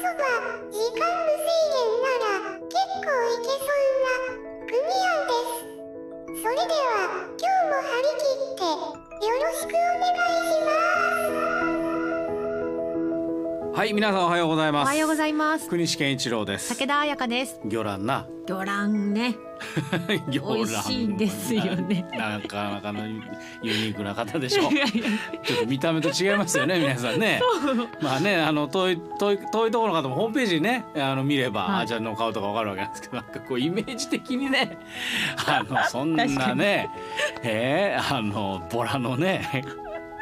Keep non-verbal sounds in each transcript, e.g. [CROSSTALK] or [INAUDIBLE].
そば時間無制限なら結構いけそうな組合です。それでは今日も張り切ってよろしくお願いします。はい皆さんおはようございます。おはようございます。国士健一郎です。武田彩香です。魚卵な。魚卵ね。[LAUGHS] 魚卵。美味しいんですよね。なかなかのユニークな方でしょ [LAUGHS] いやいや。ちょっと見た目と違いますよね皆さんね。[LAUGHS] まあねあの遠い遠い遠いところの方もホームページにねあの見れば、はい。あーちゃんの顔とかわかるわけなんですけどなんかこうイメージ的にねあのそんなねえー、あのボラのね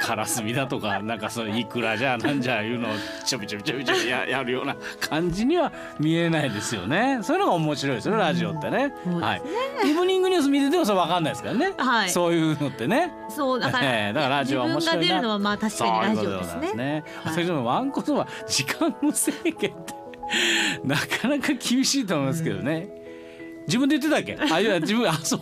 カラスミだとかなんかそのイクラじゃなんじゃいうのをちょびちょびちょびちょびややるような感じには見えないですよね。そういうのが面白いですよねラジオってね、はい。イブニングニュース見ててもそれわかんないですからね、はい。そういうのってね。そうだから,、ええだからラジオは面白いな自分が出るのはまあ確かにラジオですね。ね。はい。それでもワンコそば時間無制限ってなかなか厳しいと思いますけどね。自分で言ってたっけ？あいや自分あそう。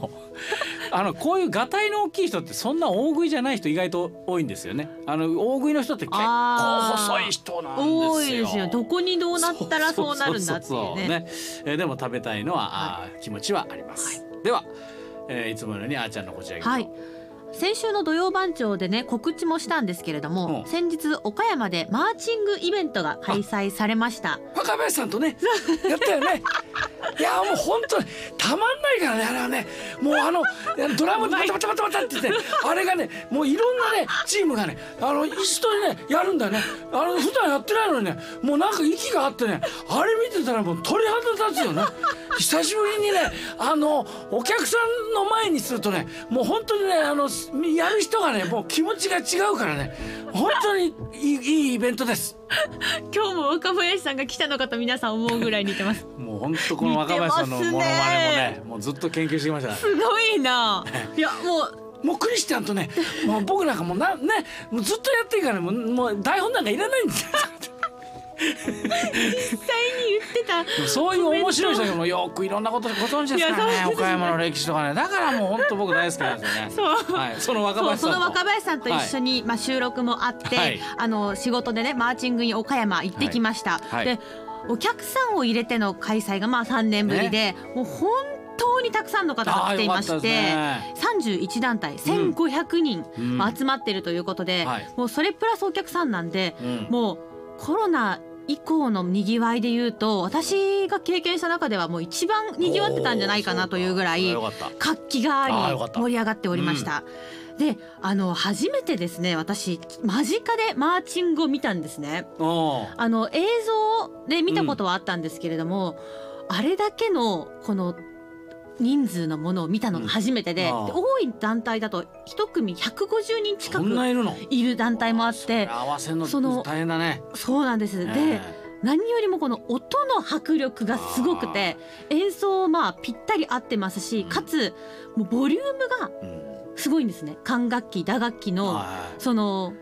あのこういうがたいの大きい人ってそんな大食いじゃない人意外と多いんですよね。あの大食いの人って結構細い人なんですよ。多いですよ。どこにどうなったらそうなるんだっていうね。えーでも食べたいのは、あー気持ちはあります。では、えーいつものようにあーちゃんのこちらはい先週の土曜番長でね告知もしたんですけれども、うん。先日岡山でマーチングイベントが開催されました。若林さんとねやったよね。[LAUGHS] いやもう本当にたまんないからねあれはねもうあのドラムバタバタバタバタって言ってあれがねもういろんなねチームがねあの一緒にねやるんだよね。あの普段やってないのにねもうなんか息があってねあれ見てたらもう鳥肌立つよね。久しぶりにねあのお客さんの前にするとねもう本当にねあのやる人がね [LAUGHS] もう気持ちが違うからね。本当にいいいいイベントです。今日も若林さんが来たのかと皆さん思うぐらい似てます。[LAUGHS] もう本当この若林さんのモノマネもねもうずっと研究してきましたすごいな。[LAUGHS] いやもう。もうクリスチャンとねもう僕なんかもうなねもうずっとやっていいからねもうもう台本なんかいらないんですよそういう面白い人がもうよくいろんなことご存知ですからね岡山の歴史とかね。だからもう本当僕大好きなんですよね。[LAUGHS] そう。はい、その若林さんと。その若林さんと一緒に、まあ、収録もあって、はい。あの仕事でねマーチングに岡山行ってきました、はい。でお客さんを入れての開催がまあ3年ぶりで、もう本当にたくさんの方が来ていましてったで31団体1500人、集まってるということで、はい。もうそれプラスお客さんなんで、うん。もうコロナ以降のにぎわいで言うと私が経験した中ではもう一番にぎわってたんじゃないかなというぐらい活気があり盛り上がっておりました。であの初めてですね私間近でマーチングを見たんですね。あの映像で見たことはあったんですけれども、あれだけのこの人数のものを見たのが初めてで,で、多い団体だと一組150人近くいるの？いる団体もあって合わせるのその大変だね。そうなんです、でえ。何よりもこの音の迫力がすごくて演奏まあぴったり合ってますしかつもうボリュームがすごいんですね。管楽器打楽器のはい。その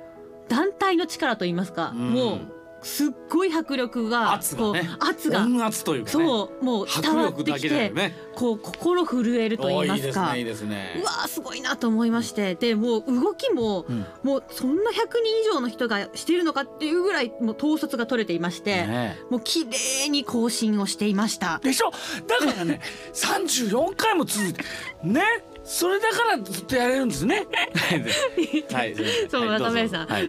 団体の力といいますか、うん。もうすっごい迫力が圧がね。圧が。音圧というかね。そうもう伝迫わってきてくねこう心震えると言いますか。いいですねうわーすごいなと思いまして。でもう動きも、うん。もうそんな100人以上の人がしているのかっていうぐらいもう統率が取れていまして、ねもう綺麗に更新をしていました。でしょ？だからね [LAUGHS] 34回も続いてねそれだからずっとやれるんですね。はい。そうはいど中林さん。はい。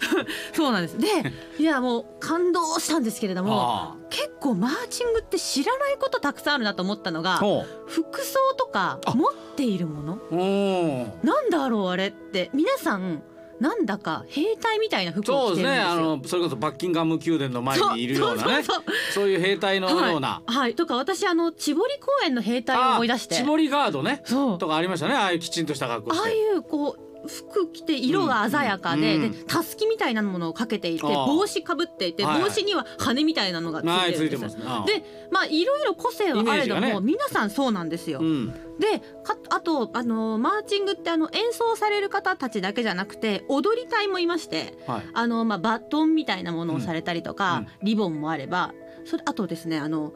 そうなんです。で、[LAUGHS] いやもう感動したんですけれども、あ結構マーチングって知らないことたくさんあるなと思ったのが、服装とかあ持っているもの、ううんなんだろうあれって。皆さんなんだか兵隊みたいな服をそう着てるんですよ。ですね。あのそれこそバッキンガム宮殿の前にいるようなね。そうそうそう。そういう兵隊のような。はい、はい、とか私あの千堀公園の兵隊を思い出して。あ千森ガードね。そう。とかありましたね。ああいうきちんとした格好しああていうこう服着て色が鮮やかで,、うんでたすきみたいなものをかけていて帽子かぶっていてはいはい。帽子には羽みたいなのがつはいてるんです。ます。ねあ。でまあいろいろ個性はあれども、ね。皆さんそうなんですよ。うん。でかあとあのマーチングってあの演奏される方たちだけじゃなくて踊り隊もいましてはい。あの、まあ、バトンみたいなものをされたりとか、うん。リボンもあればそれあとですねあの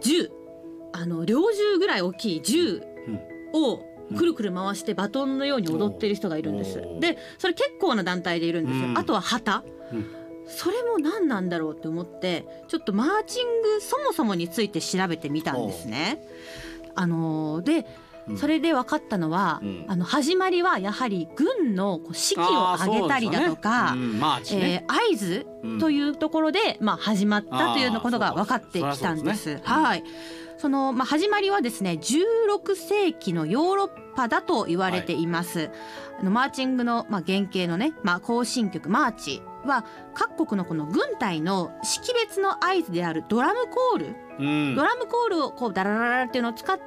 銃。あの猟銃ぐらい大きい銃をくるくる回してバトンのように踊ってる人がいるんです。でそれ結構な団体でいるんですよ。うん。あとは旗、うん。それも何なんだろうって思ってちょっとマーチングそもそもについて調べてみたんですね。あのーでうん。それで分かったのは、うん。あの始まりはやはり軍の士気を上げたりだとか、ね。うんね。えー合図というところで、まあ、始まったというようなことが分かってきたんです。ですね。はいそのまあ、始まりはですね16世紀のヨーロッパだと言われています、あのマーチングの、まあ、原型のね、まあ、行進曲マーチは各国のこの軍隊の識別の合図であるドラムコール、うん。ドラムコールをこうダラララっていうのを使って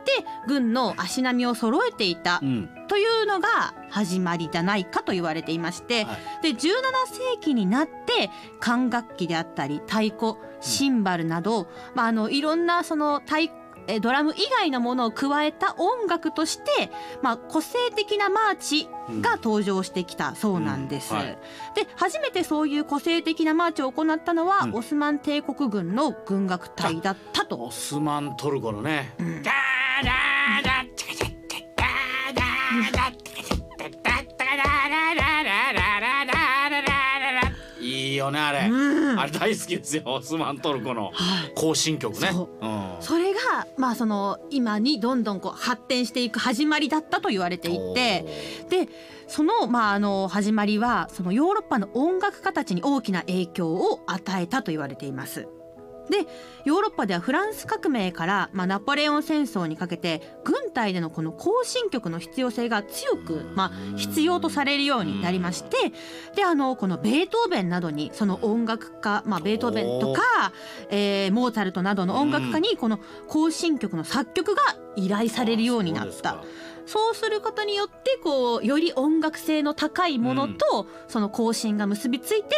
軍の足並みを揃えていたうん。というのが始まりじゃないかと言われていまして、はい。で17世紀になって管楽器であったり太鼓シンバルなど、まあ、あのいろんなその太えドラム以外のものを加えた音楽として、まあ、個性的なマーチが登場してきたそうなんです。うん。はい。で初めてそういう個性的なマーチを行ったのは、うん。オスマン帝国軍の軍楽隊だったと。オスマントルコのね。うん。ダーダーよねあれ。うん。あれ大好きですよオスマントルコのはい。行進曲ね。そう。うん。それが、まあ、その今にどんどんこう発展していく始まりだったと言われていてでその,、まあ、あの始まりはそのヨーロッパの音楽家たちに大きな影響を与えたと言われています。でヨーロッパではフランス革命から、まあ、ナポレオン戦争にかけて軍隊でのこの行進曲の必要性が強く、まあ、必要とされるようになりましてであのこのベートーベンなどにその音楽家、まあ、ベートーベンとか、えーモーツァルトなどの音楽家にこの行進曲の作曲が依頼されるようになった。そうすることによってこうより音楽性の高いものと、その行進が結びついて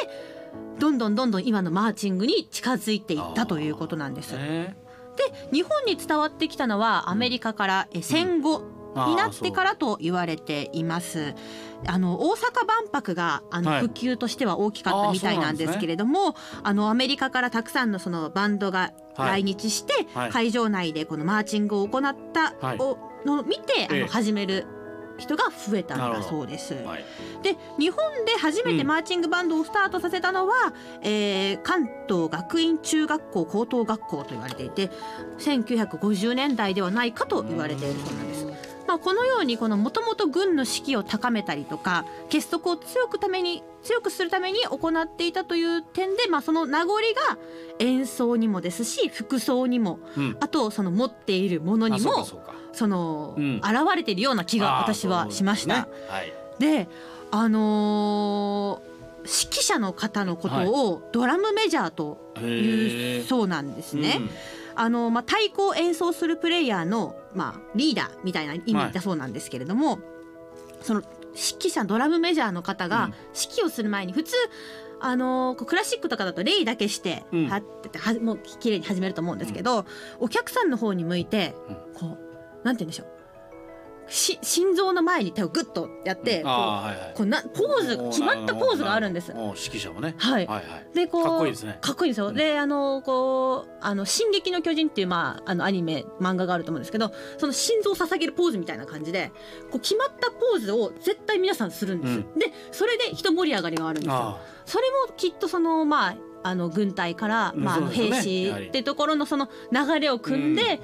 どんどんどんどん今のマーチングに近づいていったということなんです。ねで日本に伝わってきたのはアメリカからえ戦後になってからと言われています。あの大阪万博があのはい。普及としては大きかったみたいなんですけれども、あのアメリカからたくさんのそのバンドがはい。来日して、はい。会場内でこのマーチングを行ったはい。をのを見て、あええ。の始める人が増えたんだそうです。はいで日本で初めてマーチングバンドをスタートさせたのは、えー関東学院中学校高等学校と言われていて1950年代ではないかと言われているそうなんです。まあ、このようにこのもともと軍の士気を高めたりとか結束を強くために強くするために行っていたという点で、まあ、その名残が演奏にもですし服装にもうん。あとその持っているものにもその、うん。現れているような気が私はしました。ですね。はい。であのー指揮者の方のことをドラムメジャーとへいー。うそうなんですね。うん。あのまあ、太鼓を演奏するプレイヤーの、まあ、リーダーみたいな意味だそうなんですけれども、その指揮者ドラムメジャーの方がうん。指揮をする前に普通あのクラシックとかだとレイだけして、うん。はっててはもう綺麗に始めると思うんですけど、お客さんの方に向いてうん。こうなんて言うんでしょうし心臓の前に手をグッとやって、こうはいはい。こうなポーズ決まったポーズがあるんです。指揮者もね。はい。はいはい。でこうかっこいいですね。かっこいいんですよ。であのこうあの進撃の巨人っていうまああのアニメ漫画があると思うんですけど、その心臓を捧げるポーズみたいな感じでこう決まったポーズを絶対皆さんするんです。うでそれで一盛り上がりがあるんですよ。あそれもきっとそのまああの軍隊から、うんまあ、あの兵士ってところのその流れを組んで、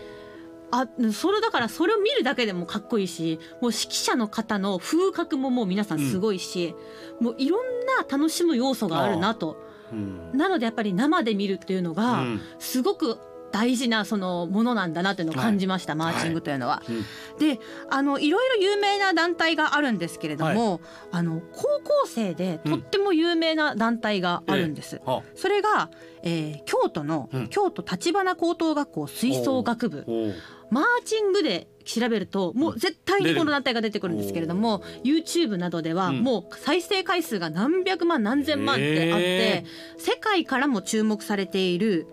あそれだからそれを見るだけでもかっこいいしもう指揮者の方の風格ももう皆さんすごいし、もういろんな楽しむ要素があるなと。ーうん。なのでやっぱり生で見るっていうのがうん。すごく大事なそのものなんだなというのを感じました、マーチングというのは。うん。であのいろいろ有名な団体があるんですけれども、あの高校生でとっても有名な団体があるんです。はそれが、えー京都の、うん。京都橘高等学校吹奏楽部。マーチングで調べるともう絶対にこの団体が出てくるんですけれども、YouTube などではうん。もう再生回数が何百万何千万ってあって、へ世界からも注目されている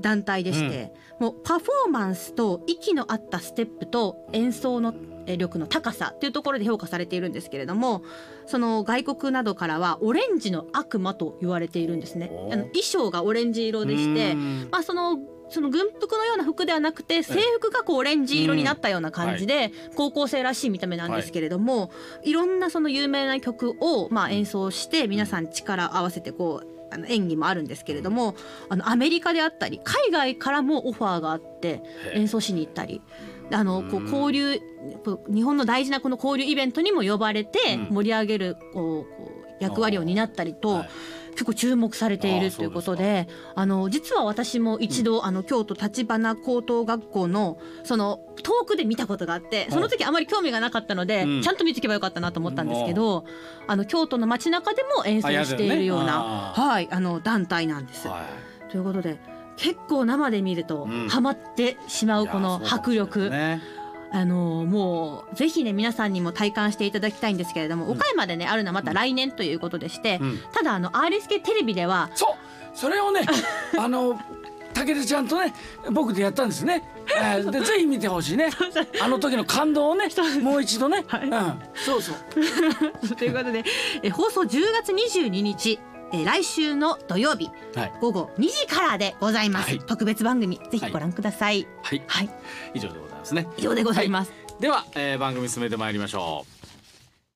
団体でして、もうパフォーマンスと息の合ったステップと演奏のえー力の高さというところで評価されているんですけれどもその外国などからはオレンジの悪魔と言われているんですね。おあの衣装がオレンジ色でしてうん。まあ、そのその軍服のような服ではなくて制服がこうオレンジ色になったような感じで高校生らしい見た目なんですけれども、い、ろんなその有名な曲をまあ演奏して皆さん力合わせてこうあの演技もあるんですけれどもあのアメリカであったり海外からもオファーがあってへ演奏しに行ったり。あのこううん交流日本の大事なこの交流イベントにも呼ばれてうん。盛り上げるこうこう役割を担ったりと、はい結構注目されているということであの実は私も一度、あの京都橘高等学校のその遠くで見たことがあってその時あまり興味がなかったので、うん。ちゃんと見とけばよかったなと思ったんですけど、あの京都の街中でも演奏しているような、あはい、あの団体なんです。はということで結構生で見るとうん。ハマってしまいうこの迫力、ねあのもうぜひね皆さんにも体感していただきたいんですけれども、うん。岡山でねあるのはまた来年ということでして、うん。ただあの RSK テレビではそうそれをね [LAUGHS] あの武田ちゃんとね僕でやったんですね。えー [LAUGHS] でぜひ見てほしいね。あの時の感動をねもう一度ね。はい。うん、そうそう。[LAUGHS] ということでえ放送10月22日え来週の土曜日はい。午後2時からでございます、はい。特別番組ぜひご覧ください。はい。はい、以上でございますね。以上でございます、では、えー番組進めてまいりましょう。